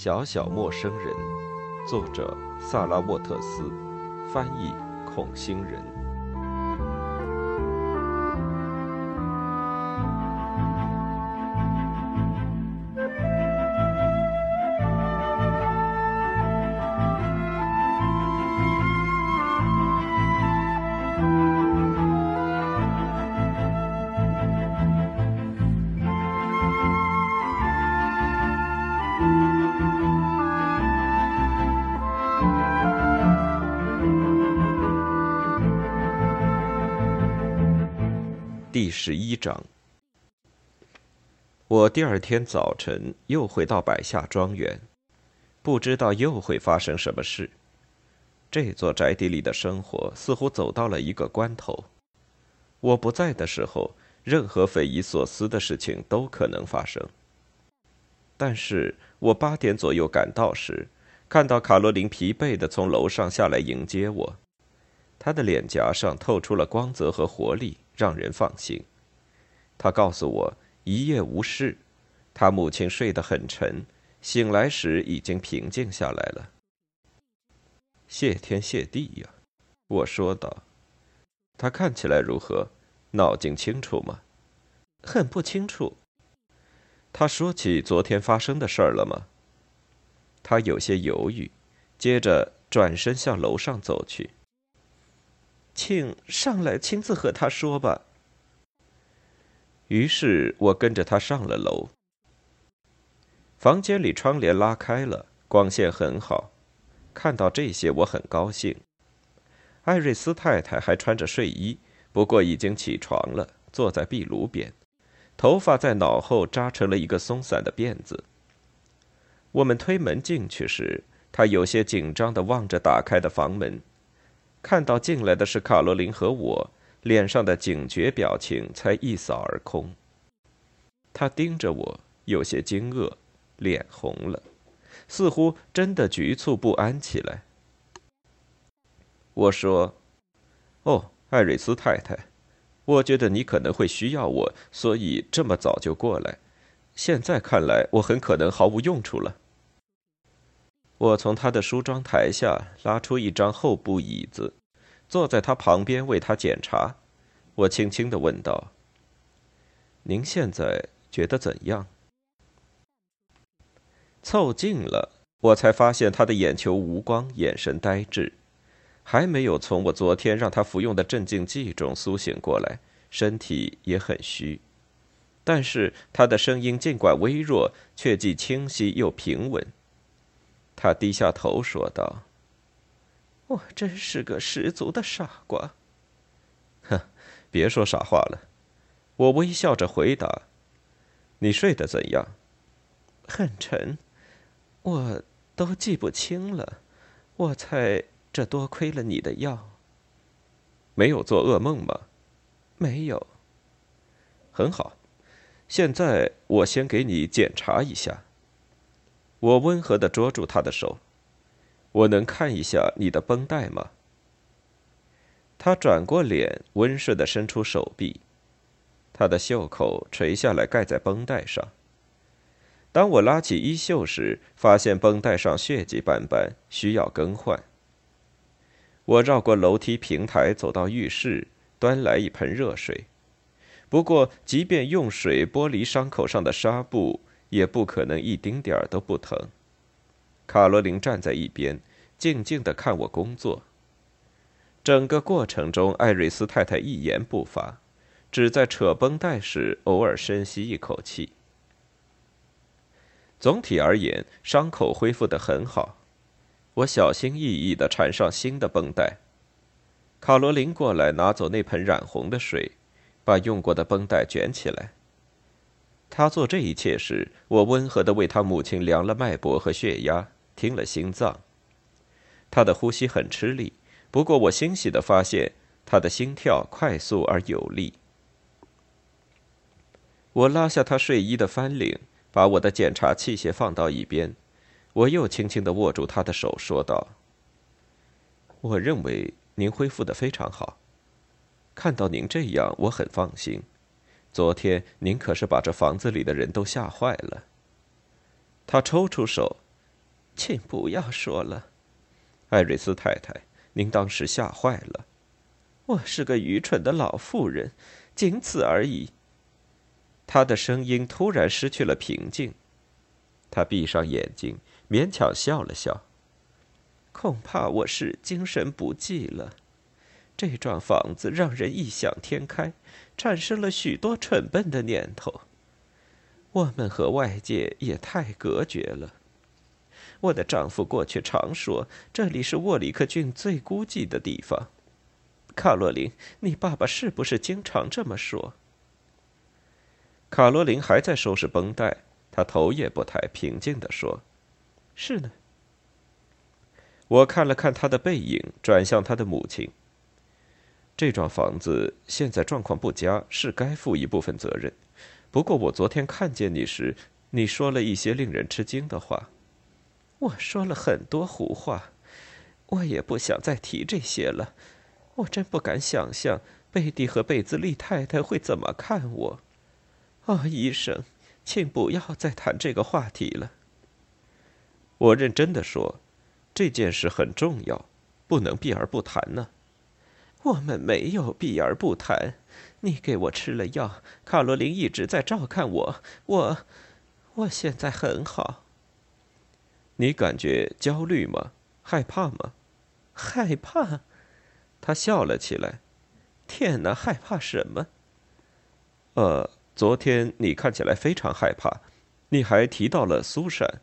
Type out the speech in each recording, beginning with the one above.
小小陌生人，作者萨拉沃特斯，翻译孔星人。第十一章，我第二天早晨又回到百下庄园，不知道又会发生什么事。这座宅邸里的生活似乎走到了一个关头。我不在的时候，任何匪夷所思的事情都可能发生。但是我八点左右赶到时，看到卡罗琳疲惫的从楼上下来迎接我，她的脸颊上透出了光泽和活力。让人放心。他告诉我一夜无事，他母亲睡得很沉，醒来时已经平静下来了。谢天谢地呀，我说道。他看起来如何？脑筋清楚吗？很不清楚。他说起昨天发生的事儿了吗？他有些犹豫，接着转身向楼上走去。请上来亲自和他说吧。于是我跟着他上了楼。房间里窗帘拉开了，光线很好。看到这些，我很高兴。艾瑞斯太太还穿着睡衣，不过已经起床了，坐在壁炉边，头发在脑后扎成了一个松散的辫子。我们推门进去时，她有些紧张的望着打开的房门。看到进来的是卡罗琳和我，脸上的警觉表情才一扫而空。他盯着我，有些惊愕，脸红了，似乎真的局促不安起来。我说：“哦，艾瑞斯太太，我觉得你可能会需要我，所以这么早就过来。现在看来，我很可能毫无用处了。”我从他的梳妆台下拉出一张厚布椅子，坐在他旁边为他检查。我轻轻的问道：“您现在觉得怎样？”凑近了，我才发现他的眼球无光，眼神呆滞，还没有从我昨天让他服用的镇静剂中苏醒过来，身体也很虚。但是他的声音尽管微弱，却既清晰又平稳。他低下头说道：“我真是个十足的傻瓜。”“哼，别说傻话了。”我微笑着回答。“你睡得怎样？”“很沉，我都记不清了。我猜这多亏了你的药。”“没有做噩梦吗？”“没有。”“很好，现在我先给你检查一下。”我温和的捉住他的手，我能看一下你的绷带吗？他转过脸，温顺的伸出手臂，他的袖口垂下来盖在绷带上。当我拉起衣袖时，发现绷带上血迹斑斑，需要更换。我绕过楼梯平台，走到浴室，端来一盆热水。不过，即便用水剥离伤口上的纱布。也不可能一丁点儿都不疼。卡罗琳站在一边，静静的看我工作。整个过程中，艾瑞斯太太一言不发，只在扯绷带时偶尔深吸一口气。总体而言，伤口恢复得很好。我小心翼翼的缠上新的绷带。卡罗琳过来拿走那盆染红的水，把用过的绷带卷起来。他做这一切时，我温和的为他母亲量了脉搏和血压，听了心脏。他的呼吸很吃力，不过我欣喜的发现他的心跳快速而有力。我拉下他睡衣的翻领，把我的检查器械放到一边，我又轻轻的握住他的手，说道：“我认为您恢复的非常好，看到您这样，我很放心。”昨天您可是把这房子里的人都吓坏了。他抽出手，请不要说了，艾瑞斯太太，您当时吓坏了。我是个愚蠢的老妇人，仅此而已。他的声音突然失去了平静，他闭上眼睛，勉强笑了笑。恐怕我是精神不济了。这幢房子让人异想天开，产生了许多蠢笨的念头。我们和外界也太隔绝了。我的丈夫过去常说，这里是沃里克郡最孤寂的地方。卡洛琳，你爸爸是不是经常这么说？卡罗琳还在收拾绷带，她头也不抬，平静地说：“是呢。”我看了看他的背影，转向他的母亲。这幢房子现在状况不佳，是该负一部分责任。不过我昨天看见你时，你说了一些令人吃惊的话。我说了很多胡话，我也不想再提这些了。我真不敢想象贝蒂和贝兹利太太会怎么看我。哦，医生，请不要再谈这个话题了。我认真的说，这件事很重要，不能避而不谈呢。我们没有避而不谈。你给我吃了药，卡罗琳一直在照看我。我，我现在很好。你感觉焦虑吗？害怕吗？害怕。他笑了起来。天哪，害怕什么？呃，昨天你看起来非常害怕，你还提到了苏珊。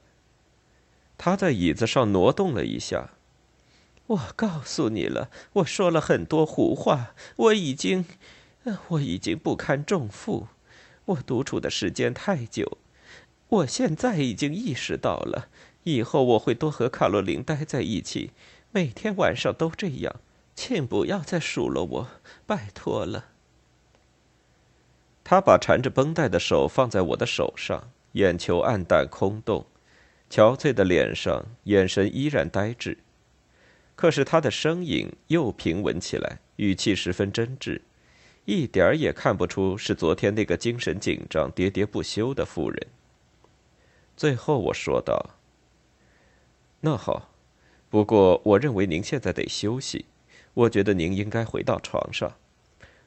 他在椅子上挪动了一下。我告诉你了，我说了很多胡话。我已经，我已经不堪重负。我独处的时间太久，我现在已经意识到了，以后我会多和卡洛琳待在一起，每天晚上都这样。请不要再数落我，拜托了。他把缠着绷带的手放在我的手上，眼球暗淡空洞，憔悴的脸上眼神依然呆滞。可是他的声音又平稳起来，语气十分真挚，一点儿也看不出是昨天那个精神紧张、喋喋不休的妇人。最后我说道：“那好，不过我认为您现在得休息。”我觉得您应该回到床上。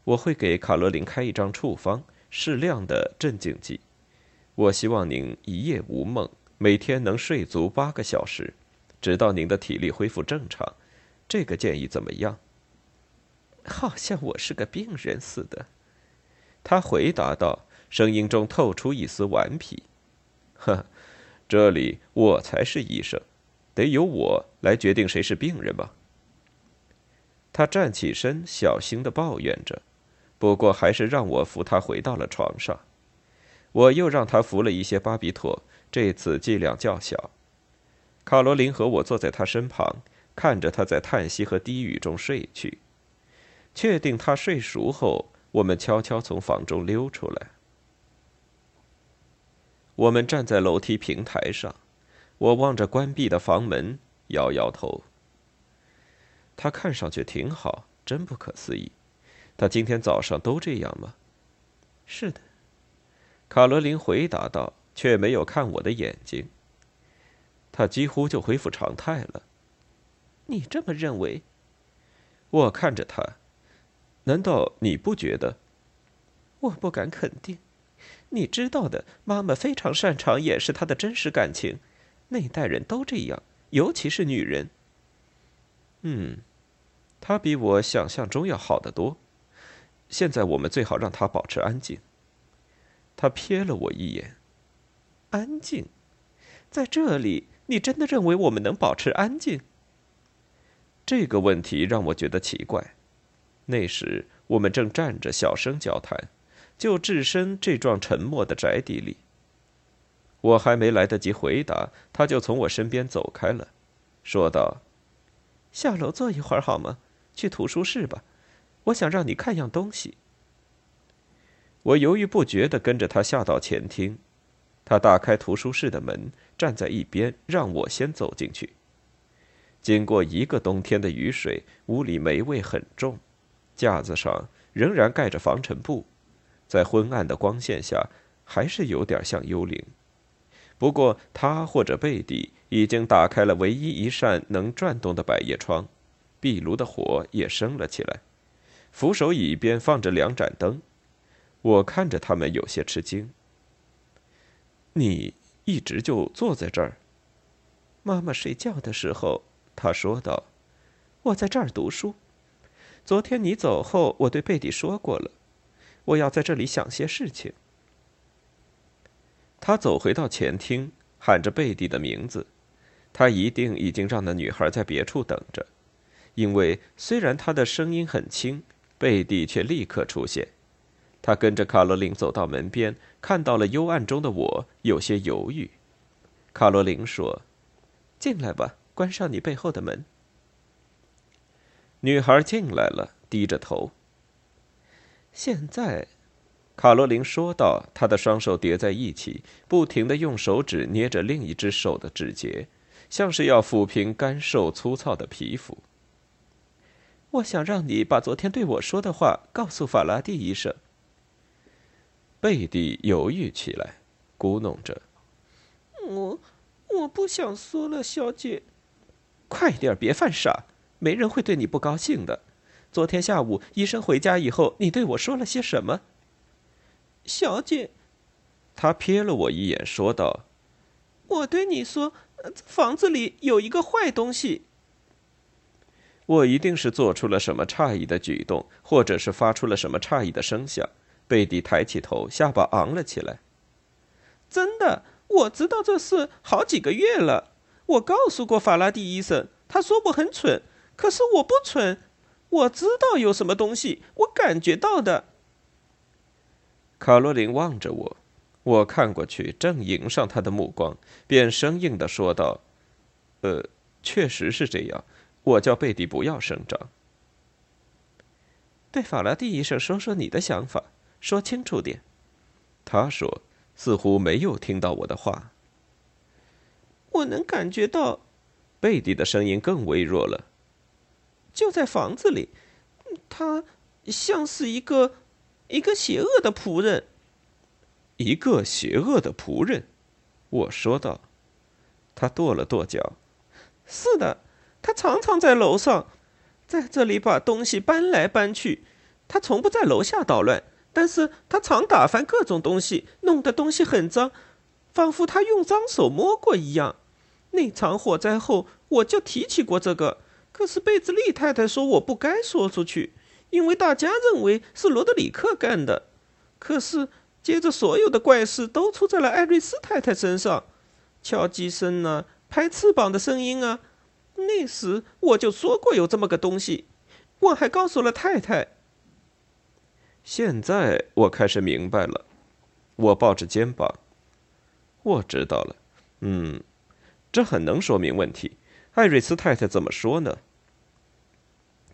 我会给卡罗琳开一张处方，适量的镇静剂。我希望您一夜无梦，每天能睡足八个小时，直到您的体力恢复正常。这个建议怎么样？好像我是个病人似的。他回答道，声音中透出一丝顽皮。呵，这里我才是医生，得由我来决定谁是病人吧。他站起身，小心的抱怨着，不过还是让我扶他回到了床上。我又让他服了一些巴比妥，这次剂量较小。卡罗琳和我坐在他身旁，看着他在叹息和低语中睡去。确定他睡熟后，我们悄悄从房中溜出来。我们站在楼梯平台上，我望着关闭的房门，摇摇头。他看上去挺好，真不可思议。他今天早上都这样吗？是的，卡罗琳回答道，却没有看我的眼睛。他几乎就恢复常态了。你这么认为？我看着他，难道你不觉得？我不敢肯定。你知道的，妈妈非常擅长掩饰她的真实感情，那一代人都这样，尤其是女人。嗯。他比我想象中要好得多。现在我们最好让他保持安静。他瞥了我一眼。安静，在这里，你真的认为我们能保持安静？这个问题让我觉得奇怪。那时我们正站着小声交谈，就置身这幢沉默的宅邸里。我还没来得及回答，他就从我身边走开了，说道：“下楼坐一会儿好吗？”去图书室吧，我想让你看样东西。我犹豫不决的跟着他下到前厅，他打开图书室的门，站在一边，让我先走进去。经过一个冬天的雨水，屋里霉味很重，架子上仍然盖着防尘布，在昏暗的光线下，还是有点像幽灵。不过他或者贝蒂已经打开了唯一一扇能转动的百叶窗，壁炉的火也升了起来，扶手椅边放着两盏灯。我看着他们，有些吃惊。你一直就坐在这儿？妈妈睡觉的时候，他说道：“我在这儿读书。昨天你走后，我对贝蒂说过了，我要在这里想些事情。”他走回到前厅，喊着贝蒂的名字。他一定已经让那女孩在别处等着，因为虽然他的声音很轻，贝蒂却立刻出现。他跟着卡罗琳走到门边，看到了幽暗中的我，有些犹豫。卡罗琳说：“进来吧，关上你背后的门。”女孩进来了，低着头。现在。卡罗琳说道：“她的双手叠在一起，不停的用手指捏着另一只手的指节，像是要抚平干瘦粗糙的皮肤。”我想让你把昨天对我说的话告诉法拉第医生。贝蒂犹豫起来，咕哝着：“我我不想说了，小姐。”快点，别犯傻，没人会对你不高兴的。昨天下午医生回家以后，你对我说了些什么？小姐，他瞥了我一眼，说道：“我对你说，这房子里有一个坏东西。”我一定是做出了什么诧异的举动，或者是发出了什么诧异的声响。贝蒂抬起头，下巴昂了起来。“真的，我知道这事好几个月了。我告诉过法拉第医生，他说我很蠢，可是我不蠢。我知道有什么东西，我感觉到的。”卡罗琳望着我，我看过去，正迎上他的目光，便生硬的说道：“呃，确实是这样。我叫贝蒂不要声张。对法拉第医生说说你的想法，说清楚点。”他说，似乎没有听到我的话。我能感觉到，贝蒂的声音更微弱了。就在房子里，他像是一个。一个邪恶的仆人，一个邪恶的仆人，我说道。他跺了跺脚。是的，他常常在楼上，在这里把东西搬来搬去。他从不在楼下捣乱，但是他常打翻各种东西，弄得东西很脏，仿佛他用脏手摸过一样。那场火灾后，我就提起过这个，可是贝兹利太太说我不该说出去。因为大家认为是罗德里克干的，可是接着所有的怪事都出在了艾瑞斯太太身上，敲击声啊，拍翅膀的声音啊。那时我就说过有这么个东西，我还告诉了太太。现在我开始明白了，我抱着肩膀，我知道了。嗯，这很能说明问题。艾瑞斯太太怎么说呢？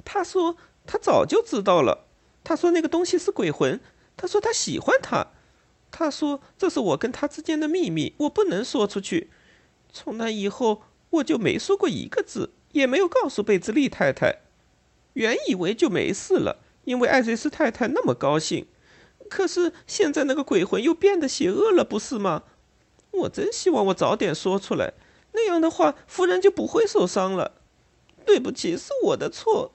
她说。他早就知道了。他说那个东西是鬼魂。他说他喜欢他。他说这是我跟他之间的秘密，我不能说出去。从那以后，我就没说过一个字，也没有告诉贝兹利太太。原以为就没事了，因为艾瑞斯太太那么高兴。可是现在那个鬼魂又变得邪恶了，不是吗？我真希望我早点说出来，那样的话，夫人就不会受伤了。对不起，是我的错。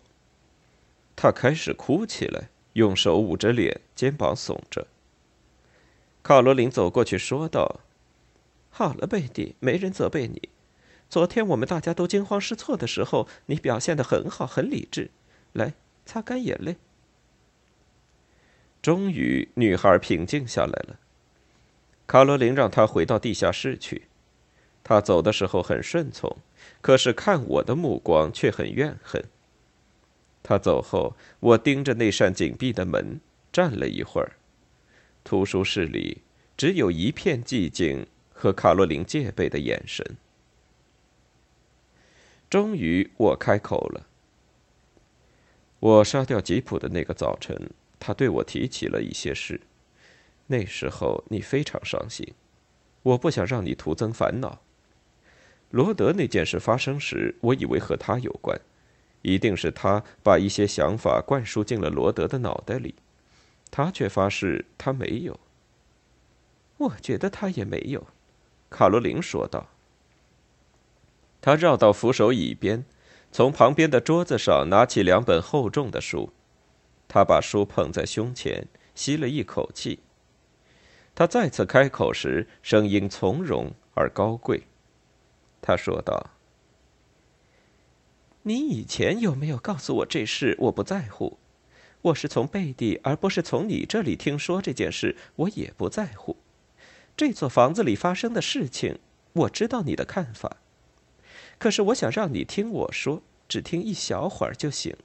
他开始哭起来，用手捂着脸，肩膀耸着。卡罗琳走过去说道：“好了，贝蒂，没人责备你。昨天我们大家都惊慌失措的时候，你表现的很好，很理智。来，擦干眼泪。”终于，女孩平静下来了。卡罗琳让她回到地下室去。她走的时候很顺从，可是看我的目光却很怨恨。他走后，我盯着那扇紧闭的门站了一会儿。图书室里只有一片寂静和卡罗琳戒备的眼神。终于，我开口了：“我杀掉吉普的那个早晨，他对我提起了一些事。那时候你非常伤心，我不想让你徒增烦恼。罗德那件事发生时，我以为和他有关。”一定是他把一些想法灌输进了罗德的脑袋里，他却发誓他没有。我觉得他也没有。卡罗琳说道。他绕到扶手椅边，从旁边的桌子上拿起两本厚重的书。他把书捧在胸前，吸了一口气。他再次开口时，声音从容而高贵。他说道：“你以前有没有告诉我这事？我不在乎。我是从贝蒂，而不是从你这里听说这件事，我也不在乎。这座房子里发生的事情，我知道你的看法。可是我想让你听我说，只听一小会儿就行。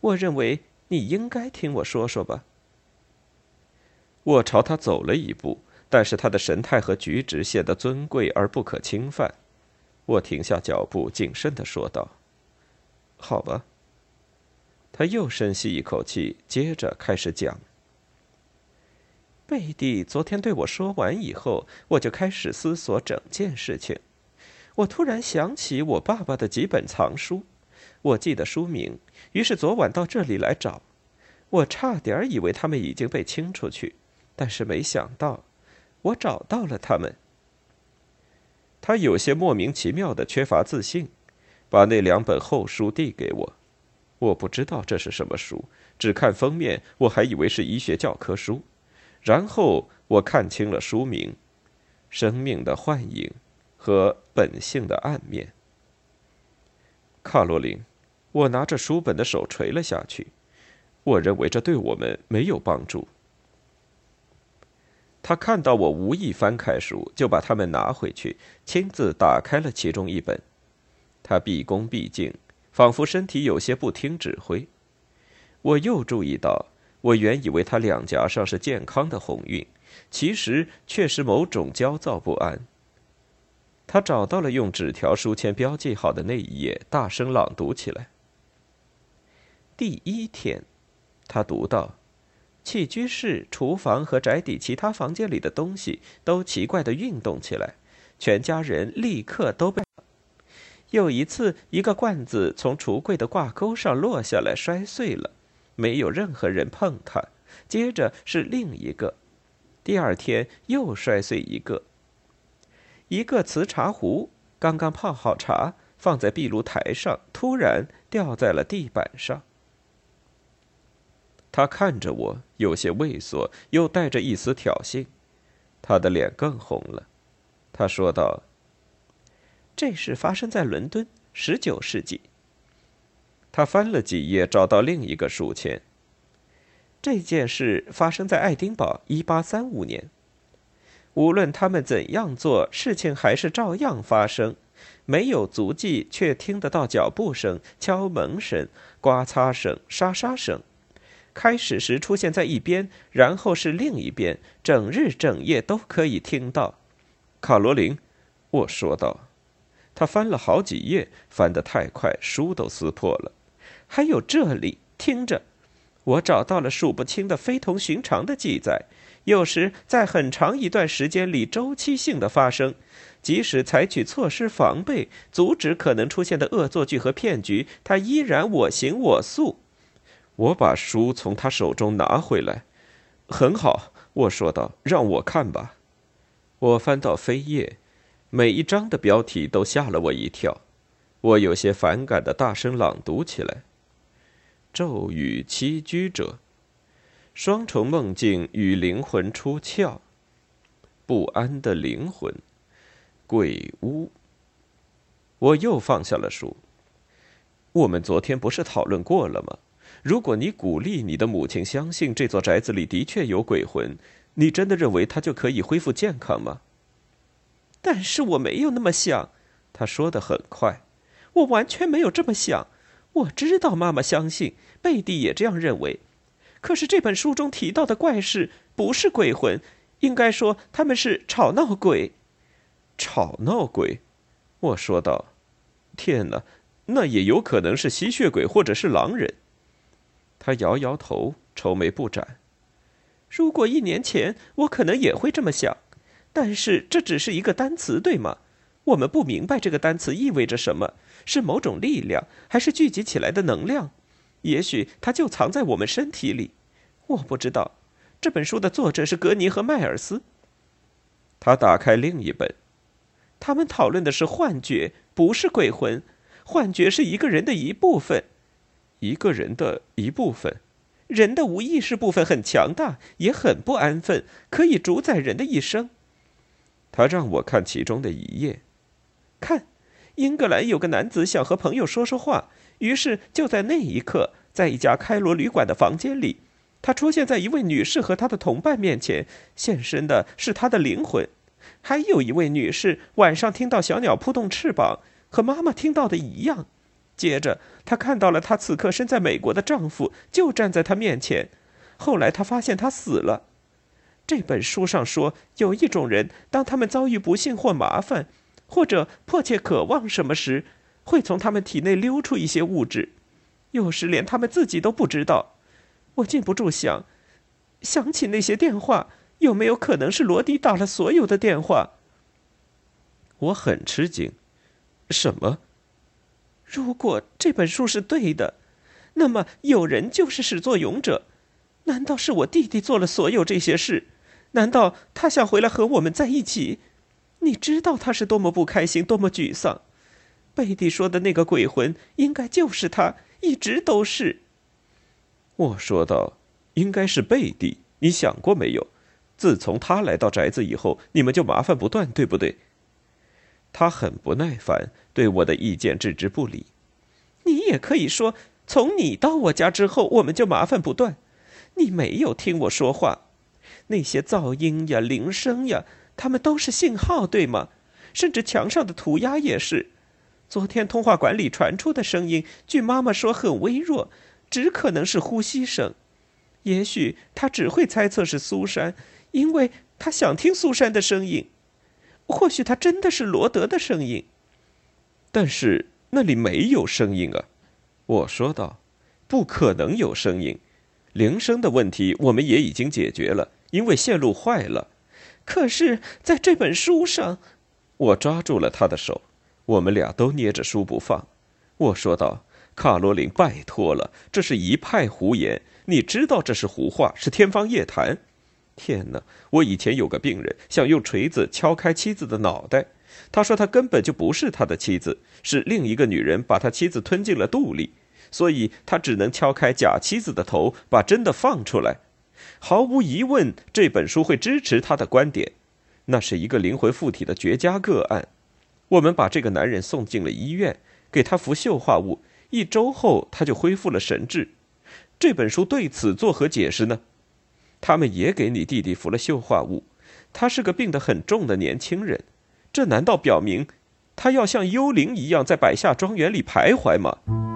我认为你应该听我说说吧。”我朝他走了一步，但是他的神态和举止显得尊贵而不可侵犯。我停下脚步，谨慎的说道：“好吧。”他又深吸一口气，接着开始讲。贝蒂昨天对我说完以后，我就开始思索整件事情。我突然想起我爸爸的几本藏书，我记得书名，于是昨晚到这里来找。我差点以为他们已经被清出去。但是没想到，我找到了他们。他有些莫名其妙的缺乏自信，把那两本厚书递给我。我不知道这是什么书，只看封面，我还以为是医学教科书。然后我看清了书名：《生命的幻影》和《本性的暗面》。卡罗琳，我拿着书本的手垂了下去。我认为这对我们没有帮助。他看到我无意翻开书，就把它们拿回去，亲自打开了其中一本。他毕恭毕敬，仿佛身体有些不听指挥。我又注意到，我原以为他两颊上是健康的红晕，其实却是某种焦躁不安。他找到了用纸条书签标记好的那一页，大声朗读起来。第一天，他读到。起居室、厨房和宅邸其他房间里的东西都奇怪的运动起来，全家人立刻都被。有一次，一个罐子从橱柜的挂钩上落下来，摔碎了，没有任何人碰它。接着是另一个，第二天又摔碎一个。一个瓷茶壶刚刚泡好茶，放在壁炉台上，突然掉在了地板上。他看着我，有些畏缩，又带着一丝挑衅。他的脸更红了。他说道：“这事发生在伦敦，十九世纪。”他翻了几页，找到另一个书签。这件事发生在爱丁堡，一八三五年。无论他们怎样做，事情还是照样发生。没有足迹，却听得到脚步声、敲门声、刮擦声、沙沙声。开始时出现在一边，然后是另一边，整日整夜都可以听到。卡罗琳，我说道。他翻了好几页，翻得太快，书都撕破了。还有这里，听着，我找到了数不清的非同寻常的记载，有时在很长一段时间里周期性的发生。即使采取措施防备，阻止可能出现的恶作剧和骗局，它依然我行我素。我把书从他手中拿回来，很好，我说道：“让我看吧。”我翻到扉页，每一章的标题都吓了我一跳。我有些反感的大声朗读起来：“咒语栖居者，双重梦境与灵魂出窍，不安的灵魂，鬼屋。”我又放下了书。我们昨天不是讨论过了吗？如果你鼓励你的母亲相信这座宅子里的确有鬼魂，你真的认为她就可以恢复健康吗？但是我没有那么想，他说的很快，我完全没有这么想。我知道妈妈相信，贝蒂也这样认为。可是这本书中提到的怪事不是鬼魂，应该说他们是吵闹鬼。吵闹鬼，我说道。天哪，那也有可能是吸血鬼或者是狼人。他摇摇头，愁眉不展。如果一年前我可能也会这么想，但是这只是一个单词，对吗？我们不明白这个单词意味着什么，是某种力量，还是聚集起来的能量？也许它就藏在我们身体里。我不知道。这本书的作者是格尼和迈尔斯。他打开另一本，他们讨论的是幻觉，不是鬼魂。幻觉是一个人的一部分，一个人的一部分。人的无意识部分很强大，也很不安分，可以主宰人的一生。他让我看其中的一页。看，英格兰有个男子想和朋友说说话，于是就在那一刻，在一家开罗旅馆的房间里，他出现在一位女士和她的同伴面前，现身的是他的灵魂。还有一位女士晚上听到小鸟扑动翅膀，和妈妈听到的一样。接着，她看到了她此刻身在美国的丈夫，就站在她面前。后来，她发现他死了。这本书上说，有一种人，当他们遭遇不幸或麻烦，或者迫切渴望什么时，会从他们体内溜出一些物质，有时连他们自己都不知道。我禁不住想，想起那些电话，有没有可能是罗迪打了所有的电话？我很吃惊。什么？如果这本书是对的，那么有人就是始作俑者。难道是我弟弟做了所有这些事？难道他想回来和我们在一起？你知道他是多么不开心，多么沮丧。贝蒂说的那个鬼魂，应该就是他，一直都是。我说道：“应该是贝蒂。你想过没有？自从他来到宅子以后，你们就麻烦不断，对不对？”他很不耐烦，对我的意见置之不理。你也可以说，从你到我家之后，我们就麻烦不断。你没有听我说话，那些噪音呀、铃声呀，他们都是信号，对吗？甚至墙上的涂鸦也是。昨天通话管里传出的声音，据妈妈说很微弱，只可能是呼吸声。也许他只会猜测是苏珊，因为他想听苏珊的声音。或许他真的是罗德的声音，但是那里没有声音啊！我说道：“不可能有声音，铃声的问题我们也已经解决了，因为线路坏了。可是在这本书上，我抓住了他的手，我们俩都捏着书不放。我说道：‘卡罗琳，拜托了，这是一派胡言，你知道这是胡话，是天方夜谭。’”天哪！我以前有个病人想用锤子敲开妻子的脑袋，他说他根本就不是他的妻子，是另一个女人把他妻子吞进了肚里，所以他只能敲开假妻子的头，把真的放出来。毫无疑问，这本书会支持他的观点。那是一个灵魂附体的绝佳个案。我们把这个男人送进了医院，给他服溴化物，一周后他就恢复了神智。这本书对此作何解释呢？他们也给你弟弟服了溴化物，他是个病得很重的年轻人，这难道表明他要像幽灵一样在百下庄园里徘徊吗？